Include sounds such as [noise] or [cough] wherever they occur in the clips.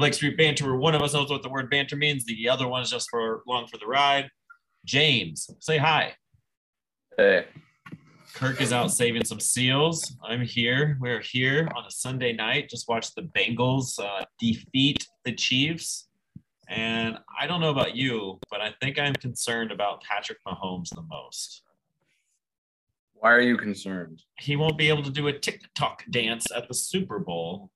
Blake Street Banter, where one of us knows what the word banter means, the other one is just for along for the ride. James, say hi. Hey, Kirk is out saving some seals. I'm here. We're here on a Sunday night. Just watched the Bengals uh, defeat the Chiefs. And I don't know about you, but I think I'm concerned about Patrick Mahomes the most. why are you concerned? He won't be able to do a TikTok dance at the Super Bowl.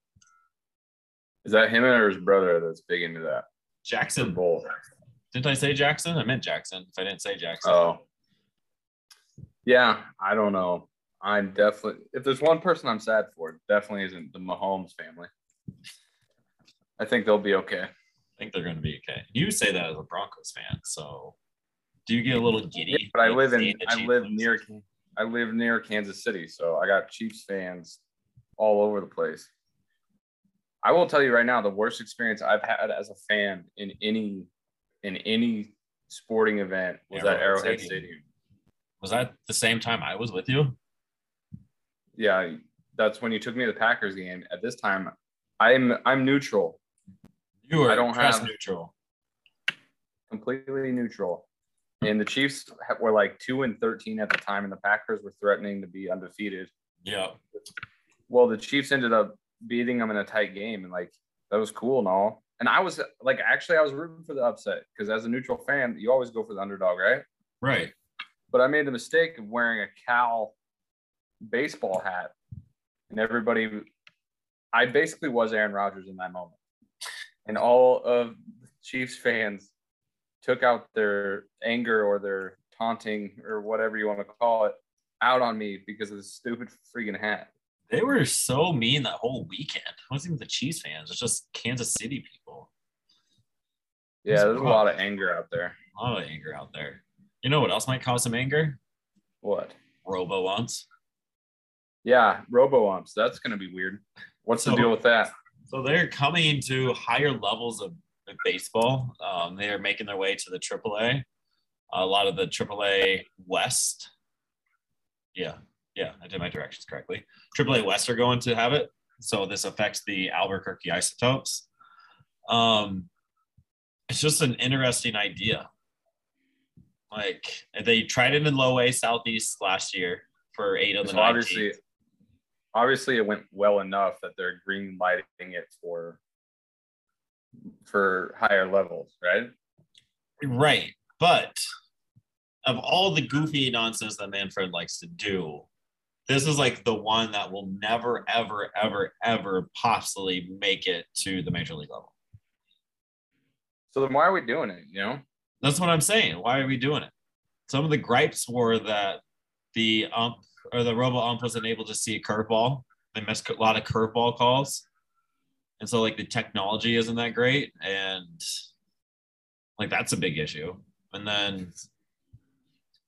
Is that him or his brother that's big into that? Jackson, both? didn't I say Jackson? I meant Jackson. If I didn't say Jackson, Oh, yeah. I don't know. I'm definitely. If there's one person I'm sad for, it definitely isn't the Mahomes family. I think they'll be okay. I think they're going to be okay. You say that as a Broncos fan, so do you get a little giddy? Yeah, but I live in. I Chiefs live near. I live near Kansas City, so I got Chiefs fans all over the place. I will tell you right now, the worst experience I've had as a fan in any in any sporting event was at Arrowhead Arrowhead Stadium. Stadium. Was that the same time I was with you? Yeah, that's when you took me to the Packers game. At this time, I'm I'm neutral, You were I don't have- neutral. completely neutral. And the Chiefs were like two and thirteen at the time, and the Packers were threatening to be undefeated. Yeah. Well, the Chiefs ended up beating them in a tight game, and like that was cool and all. And I was like, actually, I was rooting for the upset because as a neutral fan, you always go for the underdog, right? Right. But I made the mistake of wearing a Cal baseball hat, and everybody, I basically was Aaron Rodgers in that moment, and all of the Chiefs fans took out their anger or their taunting or whatever you want to call it out on me because of this stupid freaking hat. They were so mean that whole weekend. It wasn't even the Chiefs fans. It's just Kansas City people. Yeah, there's a lot of anger out there. A lot of anger out there. You know what else might cause some anger? What? Robo umps. Yeah, robo umps. That's gonna be weird. What's the deal with that? So they're coming to higher levels of of baseball. Um, they are making their way to the AAA. A lot of the AAA West. Yeah, yeah, I did my directions correctly. AAA West are going to have it. So this affects the Albuquerque Isotopes. Um, it's just an interesting idea. Like they tried it in low A Southeast last year for eight of the obviously, obviously, it went well enough that they're green lighting it for for higher levels, right? Right. But of all the goofy nonsense that Manfred likes to do, this is like the one that will never, ever, ever, ever possibly make it to the major league level. So then, why are we doing it? You know, That's what I'm saying. Why are we doing it? Some of the gripes were that the ump or the robo ump wasn't able to see a curveball. They missed a lot of curveball calls. And so like the technology isn't that great. And like that's a big issue. And then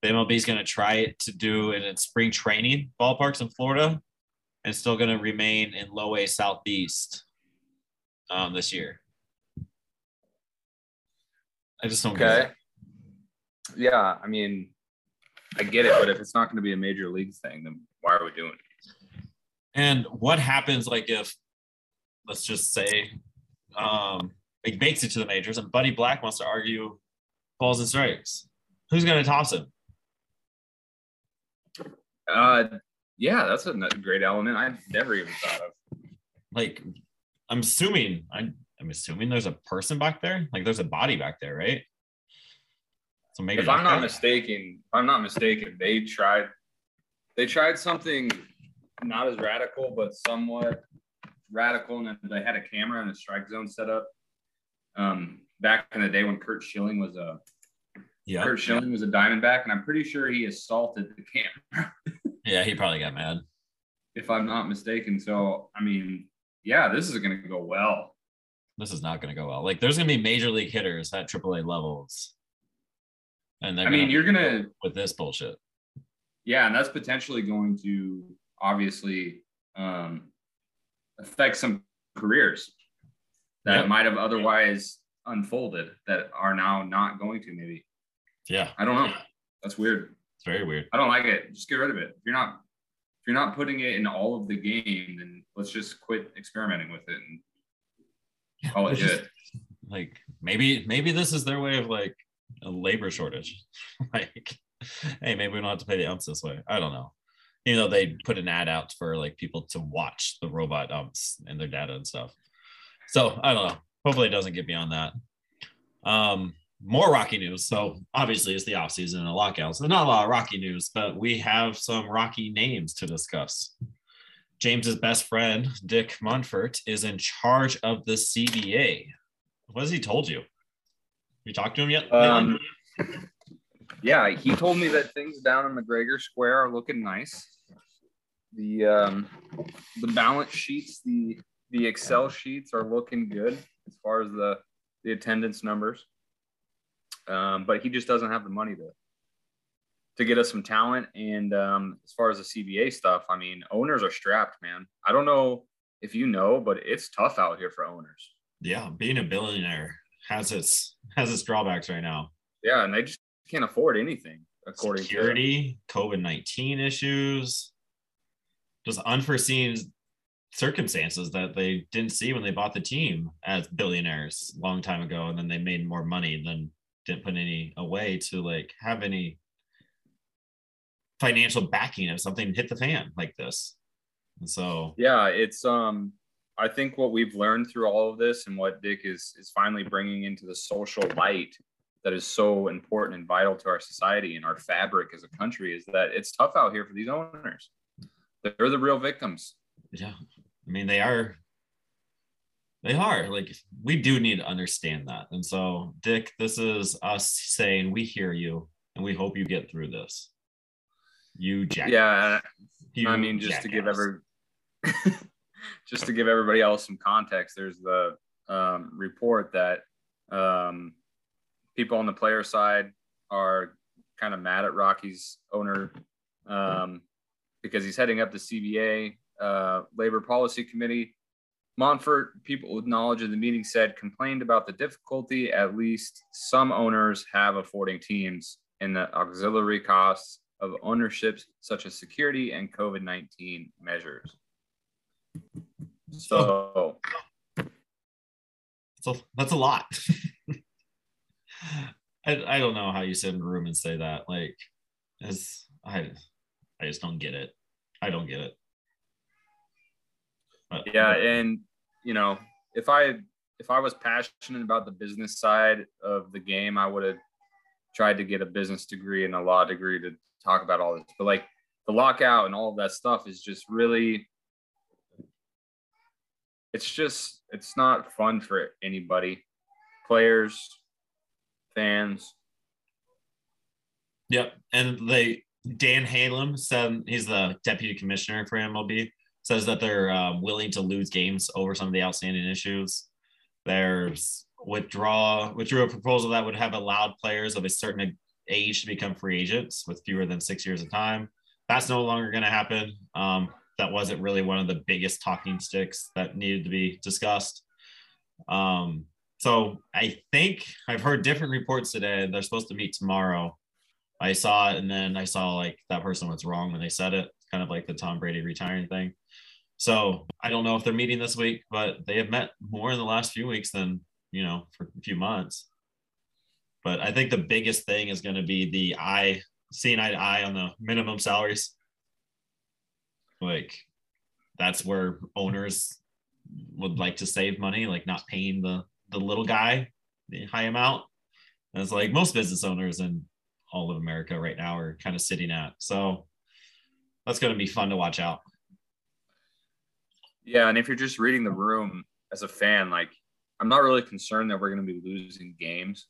the MLB is going to try to do it in spring training ballparks in Florida and still going to remain in low A Southeast um, this year. I just don't get okay. it. Yeah, I mean, I get it, but if it's not going to be a major league thing, then why are we doing it? And what happens like if let's just say um it makes it to the majors and Buddy Black wants to argue balls and strikes? Who's gonna toss him? Uh, yeah, that's a great element I've never even thought of. Like I'm assuming I I'm assuming there's a person back there. Like there's a body back there, right? So maybe If I'm not guy- mistaken, if I'm not mistaken, they tried they tried something not as radical, but somewhat radical, and they had a camera and a strike zone set up. Um, back in the day when Curt Schilling was a yeah. Curt Schilling was a Diamondback, and I'm pretty sure he assaulted the camera, [laughs] Yeah, he probably got mad. if I'm not mistaken. So I mean, yeah, this is gonna go well. This is not gonna go well. Like there's gonna be major league hitters at AAA levels. And I mean, gonna you're gonna with this bullshit. Yeah, and that's potentially going to obviously um, affect some careers that might have otherwise unfolded that are now not going to. Maybe Yeah, I don't know. That's weird. It's very weird. I don't like it. Just get rid of it. If you're not if you're not putting it in all of the game, then let's just quit experimenting with it and Oh, Which is- good. like maybe maybe this is their way of like a labor shortage. [laughs] like, hey, maybe we don't have to pay the umps this way. I don't know. You know, they put an ad out for like people to watch the robot umps and their data and stuff. So I don't know. Hopefully it doesn't get beyond that. Um, more rocky news. So obviously it's the off season and a lockout. So not a lot of rocky news, but we have some rocky names to discuss. James's best friend, Dick Monfort, is in charge of the CBA. What has he told you? You talked to him yet? Um, yeah, he told me that things down in McGregor Square are looking nice. The um, the balance sheets, the the Excel sheets are looking good as far as the the attendance numbers. Um, but he just doesn't have the money to to get us some talent. And um, as far as the CBA stuff, I mean, owners are strapped, man. I don't know if you know, but it's tough out here for owners. yeah, being a billionaire has its has its drawbacks right now. Yeah, and they just can't afford anything according to Security, COVID nineteen issues, just unforeseen circumstances that they didn't see when they bought the team as billionaires a long time ago, and then they made more money than didn't put any away to like have any financial backing if something hit the fan like this. And so Yeah, it's um I think what we've learned through all of this and what Dick is is finally bringing into the social light that is so important and vital to our society and our fabric as a country is that it's tough out here for these owners. They're the real victims. yeah i mean they are they are like we do need to understand that. And so dick this is us saying we hear you and we hope you get through this. You jack Yeah, you I mean just to give every [laughs] just to give everybody else some context, there's the um, report that um, people on the player side are kind of mad at Rocky's owner um, because he's heading up the CBA uh, Labor Policy Committee. Monfort, people with knowledge of the meeting said, complained about the difficulty at least some owners have affording teams and the auxiliary costs of ownerships such as security and COVID 19 measures. So, so that's a lot. [laughs] I, I don't know how you sit in a room and say that like as i i just don't get it. I don't get it but, yeah, and you know, if I if I was passionate about the business side of the game, I would have tried to get a business degree and a law degree to talk about all this. But like the lockout and all of that stuff is just really it's just it's not fun for anybody. Players, fans. Yep. And they Dan Halem said he's the deputy commissioner for MLB says that they're um, willing to lose games over some of the outstanding issues. There's withdraw withdrew a proposal that would have allowed players of a certain age to become free agents with fewer than six years of time. That's no longer going to happen. Um, that wasn't really one of the biggest talking sticks that needed to be discussed. Um, so I think I've heard different reports today. They're supposed to meet tomorrow. I saw it, and then I saw like that person was wrong when they said it, kind of like the Tom Brady retiring thing. So I don't know if they're meeting this week, but they have met more in the last few weeks than you know for a few months. But I think the biggest thing is going to be the eye seeing eye to eye on the minimum salaries. Like that's where owners would like to save money, like not paying the the little guy the high amount. And it's like most business owners in all of America right now are kind of sitting at. So that's going to be fun to watch out. Yeah, and if you're just reading the room as a fan, like I'm not really concerned that we're going to be losing games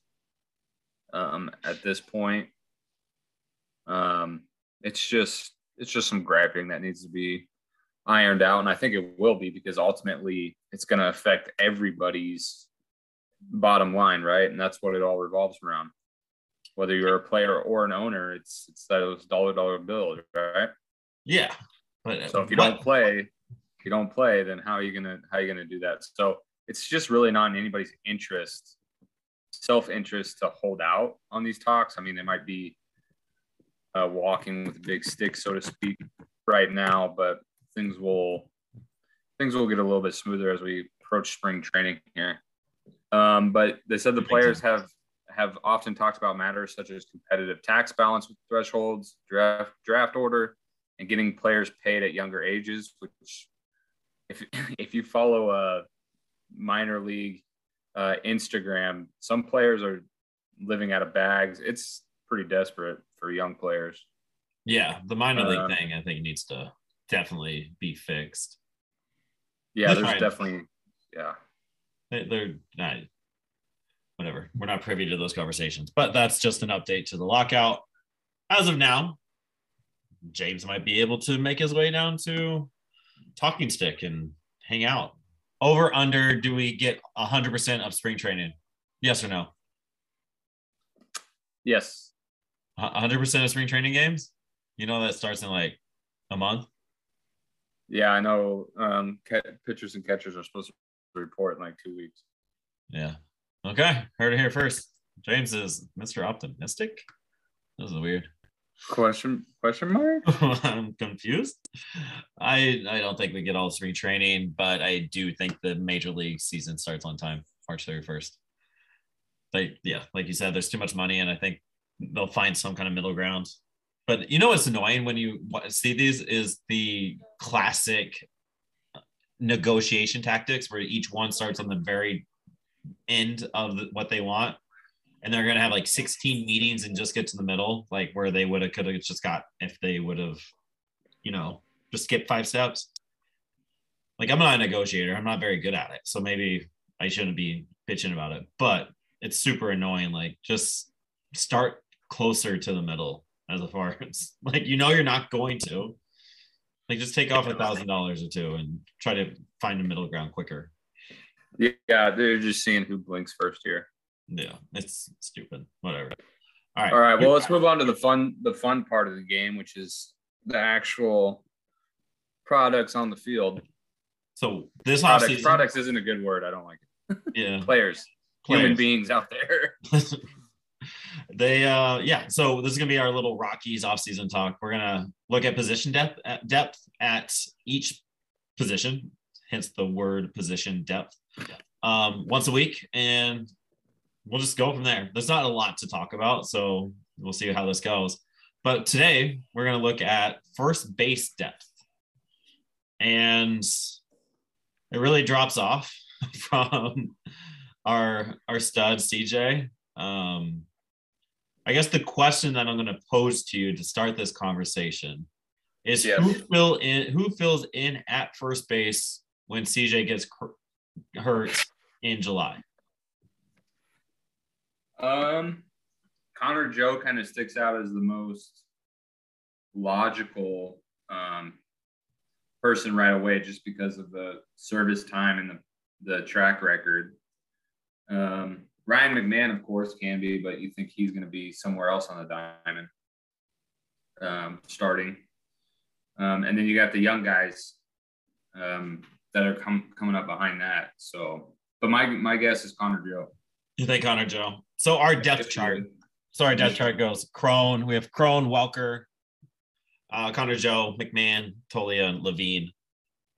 um, at this point. Um, it's just it's just some griping that needs to be ironed out, and I think it will be because ultimately it's going to affect everybody's bottom line, right? And that's what it all revolves around. Whether you're a player or an owner, it's it's those dollar dollar bills, right? Yeah. But So if you what- don't play, you don't play, then how are you gonna how are you gonna do that? So it's just really not in anybody's interest, self interest to hold out on these talks. I mean, they might be uh, walking with a big stick, so to speak, right now, but things will things will get a little bit smoother as we approach spring training here. Um, but they said the players have have often talked about matters such as competitive tax balance with thresholds, draft draft order, and getting players paid at younger ages. Which, if [laughs] if you follow a minor league uh, Instagram, some players are living out of bags. It's pretty desperate for young players. Yeah, the minor league Um, thing I think needs to definitely be fixed. Yeah, That's there's fine. definitely yeah. They- They're not whatever. We're not privy to those conversations, but that's just an update to the lockout. As of now, James might be able to make his way down to talking stick and hang out. Over under, do we get 100% of spring training? Yes or no? Yes. A 100% of spring training games? You know that starts in like a month. Yeah, I know. Um, pitchers and catchers are supposed to report in like two weeks. Yeah. Okay. Heard it here first. James is Mr. Optimistic. This is weird. Question question mark? [laughs] I'm confused. I I don't think we get all spring training, but I do think the major league season starts on time, March 31st. Like yeah, like you said, there's too much money, and I think they'll find some kind of middle ground. But you know what's annoying when you see these is the classic negotiation tactics where each one starts on the very end of what they want and they're to have like 16 meetings and just get to the middle like where they would have could have just got if they would have you know just skipped five steps. Like i'm not a negotiator. I'm not very good at it so maybe i shouldn't be bitching about it but it's super annoying like just start closer to the middle as far as [laughs] like you know you're not going to. Like just take off a thousand dollars or two and try to find a middle ground quicker. Yeah, they're just seeing who blinks first here. Yeah it's stupid. Whatever. All right. All right, well, let's move on to the fun the fun part of the game, which is the actual products on the field. so this Products, offseason, products isn't a good word. I don't like it. [laughs] yeah. Players, human beings out there. [laughs] they uh yeah so this is gonna be our little rockies offseason talk. We're gonna look at position depth at depth at each position. Hence the word position depth. Um once a week and we'll just go from there there's not a lot to talk about so we'll see how this goes but today we're gonna look at first base depth and it really drops off [laughs] from our our stud CJ. Um, I guess the question that I'm going to pose to you to start this conversation is Yes. who fill in who fills in at first base when CJ gets cr- hurt in July. Um, Connor Joe kind of sticks out as the most logical um, person right away, just because of the service time and the the track record. Um, Ryan McMahon, of course, can be, but you think he's going to be somewhere else on the diamond, um, starting. Um, and then you got the young guys um, that are com- coming up behind that. So, but my my guess is Connor Joe. You think Connor Joe? So our depth chart. would. So our depth chart goes Cron. We have Cron, Welker, uh, Connor Joe, McMahon, Toglia, and Lavigne.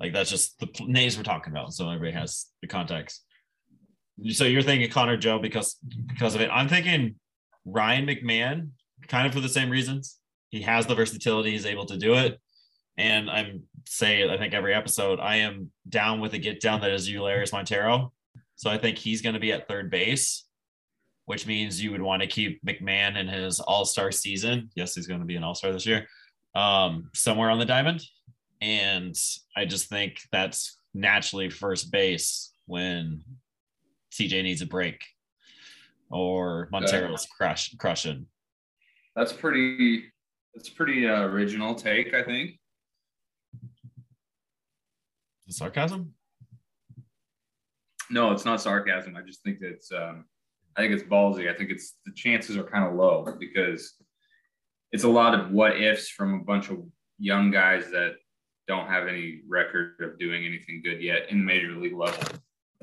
Like that's just the names we're talking about. So everybody has the context. So you're thinking Connor Joe because because of it. I'm thinking Ryan McMahon, kind of for the same reasons. He has the versatility, he's able to do it. And I'm say, I think every episode, I am down with a get down that is Elehuris Montero. So I think he's going to be at third base, which means you would want to keep McMahon in his all star season. Yes, he's going to be an all star this year, um, somewhere on the diamond. And I just think that's naturally first base when TJ needs a break or Montero's crush crushing. That's pretty. That's pretty uh, original take, I think. Sarcasm? No, it's not sarcasm. I just think it's. Um, I think it's ballsy. I think it's the chances are kind of low because it's a lot of what ifs from a bunch of young guys that don't have any record of doing anything good yet in the major league level.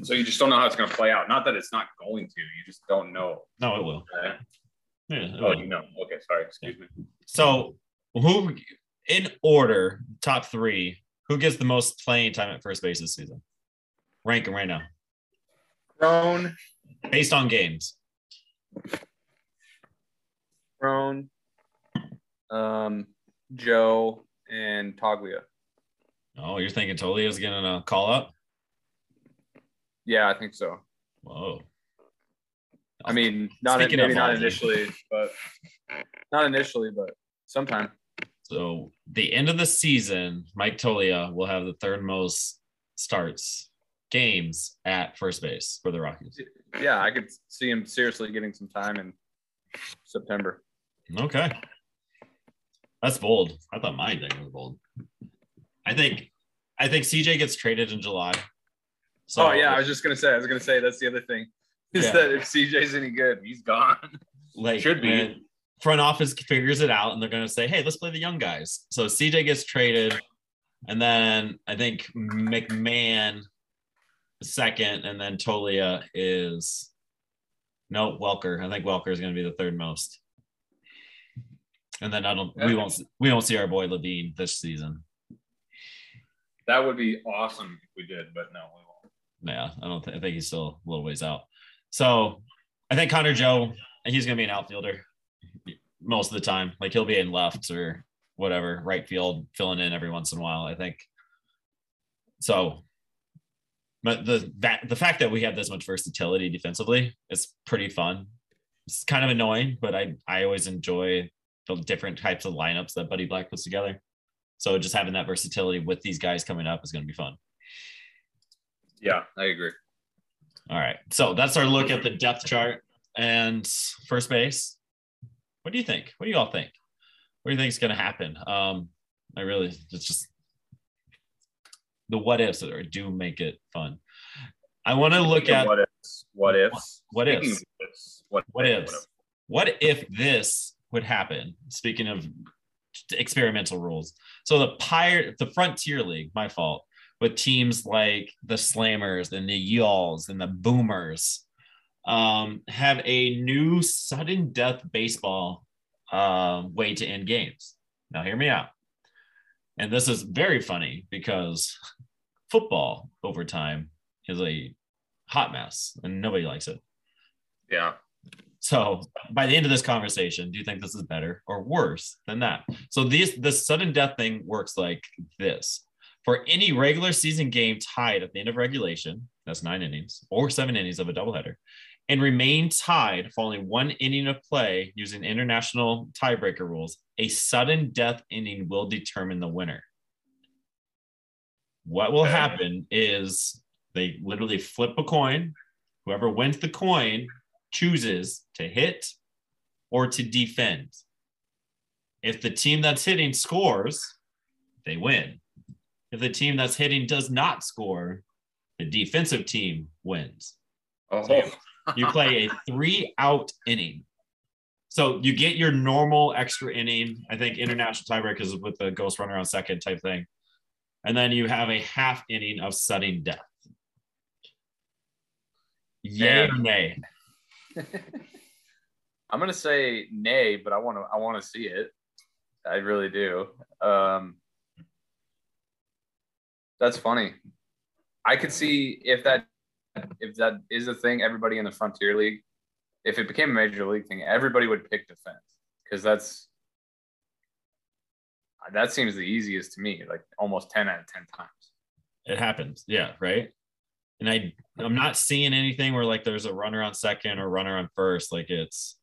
So you just don't know how it's going to play out. Not that it's not going to. You just don't know. No, it will. Yeah, it Oh, will. you know. Okay, sorry. Excuse me. So, who in order, top three, who gets the most playing time at first base this season? Rank them right now. Cron, based on games. Cron, um, Joe, and Toglia. Oh, you're thinking Toglia's gonna uh, call up? Yeah, I think so. Whoa. I mean, not Speaking maybe not initially, but not initially, but sometime. So the end of the season, Mike Toglia will have the third most starts games at first base for the Rockies. Yeah, I could see him seriously getting some time in September. Okay. That's bold. I thought my thing was bold. I think I think CJ gets traded in July. So oh yeah, I was just gonna say. I was gonna say that's the other thing is Yeah. that if CJ's any good, he's gone. like should be. and front office figures it out and they're gonna say, hey, let's play the young guys. So CJ gets traded, and then I think McMahon second, and then Toglia is no Welker. I think Welker is gonna be the third most. And then I don't we won't we won't see our boy Lavigne this season. That would be awesome if we did, but no, we won't. Yeah, I don't think I think he's still a little ways out. So I think Connor Joe, he's gonna be an outfielder most of the time. Like he'll be in left or whatever, right field, filling in every once in a while. I think. So, but the that the fact that we have this much versatility defensively is pretty fun. It's kind of annoying, but I I always enjoy the different types of lineups that Buddy Black puts together. So just having that versatility with these guys coming up is going to be fun. Yeah, I agree. All right. So that's our look at the depth [laughs] chart and first base. What do you think? What do you all think? What do you think is going to happen? Um, I really, it's just the what ifs that are, do make it fun. I want to look at what ifs. What ifs? What Speaking ifs? of ifs, What, what ifs. What if this would happen? Speaking of experimental rules. So the Pirate, the Frontier League, my fault, with teams like the Slammers and the Yalls and the Boomers, um, have a new sudden death baseball um, way to end games. Now, hear me out. And this is very funny because [laughs] football overtime is a hot mess and nobody likes it. Yeah. So by the end of this conversation, do you think this is better or worse than that? So these the sudden death thing works like this. For any regular season game tied at the end of regulation, that's nine innings or seven innings of a doubleheader, and remain tied following one inning of play using international tiebreaker rules, a sudden death inning will determine the winner. What will happen is they literally flip a coin. Whoever wins the coin chooses to hit or to defend. If the team that's hitting scores, they win. If the team that's hitting does not score, the defensive team wins. Oh, You play a three out inning. So you get your normal extra inning. I think international tiebreakers with the ghost runner on second type thing. And then you have a half inning of sudden death. Or nay? [laughs] I'm gonna say nay, but I want to. I want to see it. I really do. Um, that's funny. I could see if that if that is a thing. Everybody in the Frontier League, if it became a major league thing, everybody would pick defense because that's that seems the easiest to me. Like almost ten out of ten times. It happens. Yeah, right. And I I'm not seeing anything where like there's a runner on second or runner on first. Like it's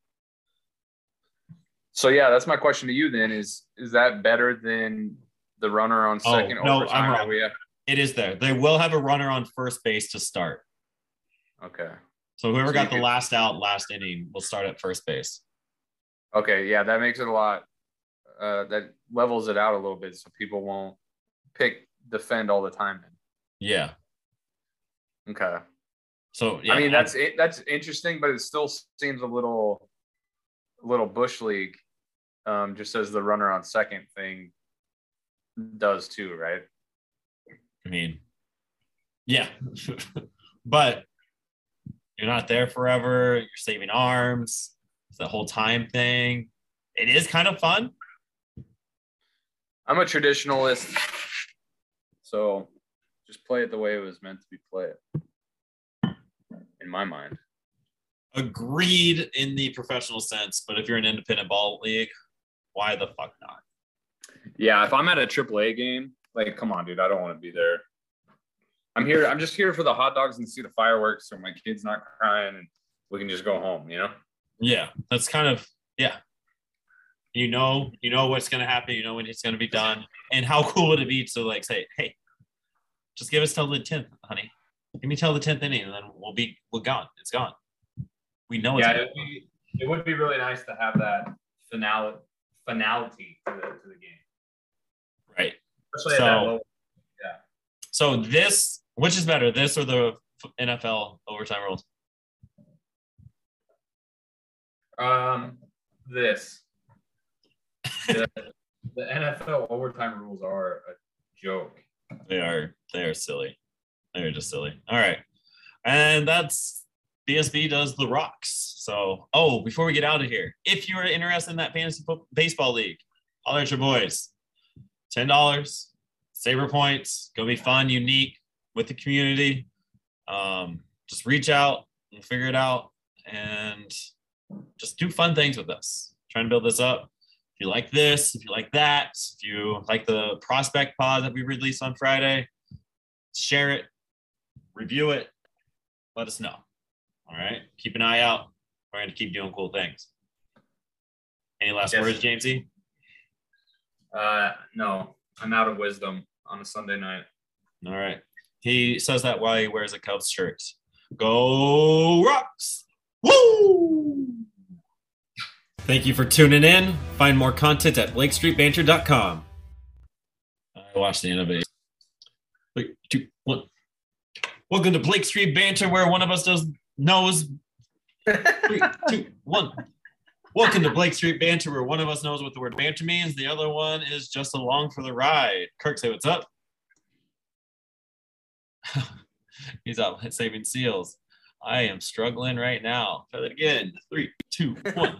So yeah, that's my question to you. Then is is that better than the runner on second Oh, second no, overtime I'm wrong. have? it is there. They will have a runner on first base to start. Okay. So whoever So got the could- last out last inning will start at first base. Okay, yeah, that makes it a lot. Uh, that levels it out a little bit, so people won't pick defend all the time. Yeah. Okay, So yeah, I mean that's it. That's interesting, but it still seems a little, a little bush league, um, just as the runner on second thing does too, right? I mean, yeah, [laughs] but you're not there forever. You're saving arms. It's the whole time thing. It is kind of fun. I'm a traditionalist, so just play it the way it was meant to be played, in my mind. agreed in the professional sense, but if you're an independent ball league, why the fuck not? Yeah, if I'm at a AAA game, like, come on, dude, I don't want to be there. I'm here. I'm just here for the hot dogs and see the fireworks, so my kid's not crying, and we can just go home. You know? Yeah, that's kind of yeah. You know, you know what's gonna happen. You know when it's gonna be done, and how cool would it be to like say, hey, just give us till the tenth, honey. Give me till the tenth inning, and then we'll be we're gone. It's gone. We know it's Yeah, gone. it would, be, it would be really nice to have that finale finality to the to the game, right. especially So- at that low. So this, which is better, this or the NFL overtime rules? Um, this [laughs] the, the NFL overtime rules are a joke. They are they are silly. They are just silly. All right. And that's BSB does the rocks. So, oh, before we get out of here, if you're interested in that fantasy baseball league, holler at your boys. $10, saver points, gonna be fun, unique with the community. Um, just reach out and figure it out and just do fun things with us. Trying to build this up. You like this, if you like that, if you like the prospect pod that we release on Friday, share it, review it, let us know. All right. Keep an eye out. We're going to keep doing cool things. Any last Yes. words, Jamesy? Uh, no, I'm out of wisdom on a Sunday night. All right. He says that while he wears a Cubs shirt. Go Rocks! Woo! Thank you for tuning in. Find more content at BlakeStreetBanter.com. I watched the end of it. Three, two, one. Welcome to Blake Street Banter, where one of us does knows. Three, [laughs] two, one. Welcome to Blake Street Banter, where one of us knows what the word banter means, the other one is just along for the ride. Kirk, say what's up. [laughs] He's out saving seals. I am struggling right now. Try that again. Three, two, one.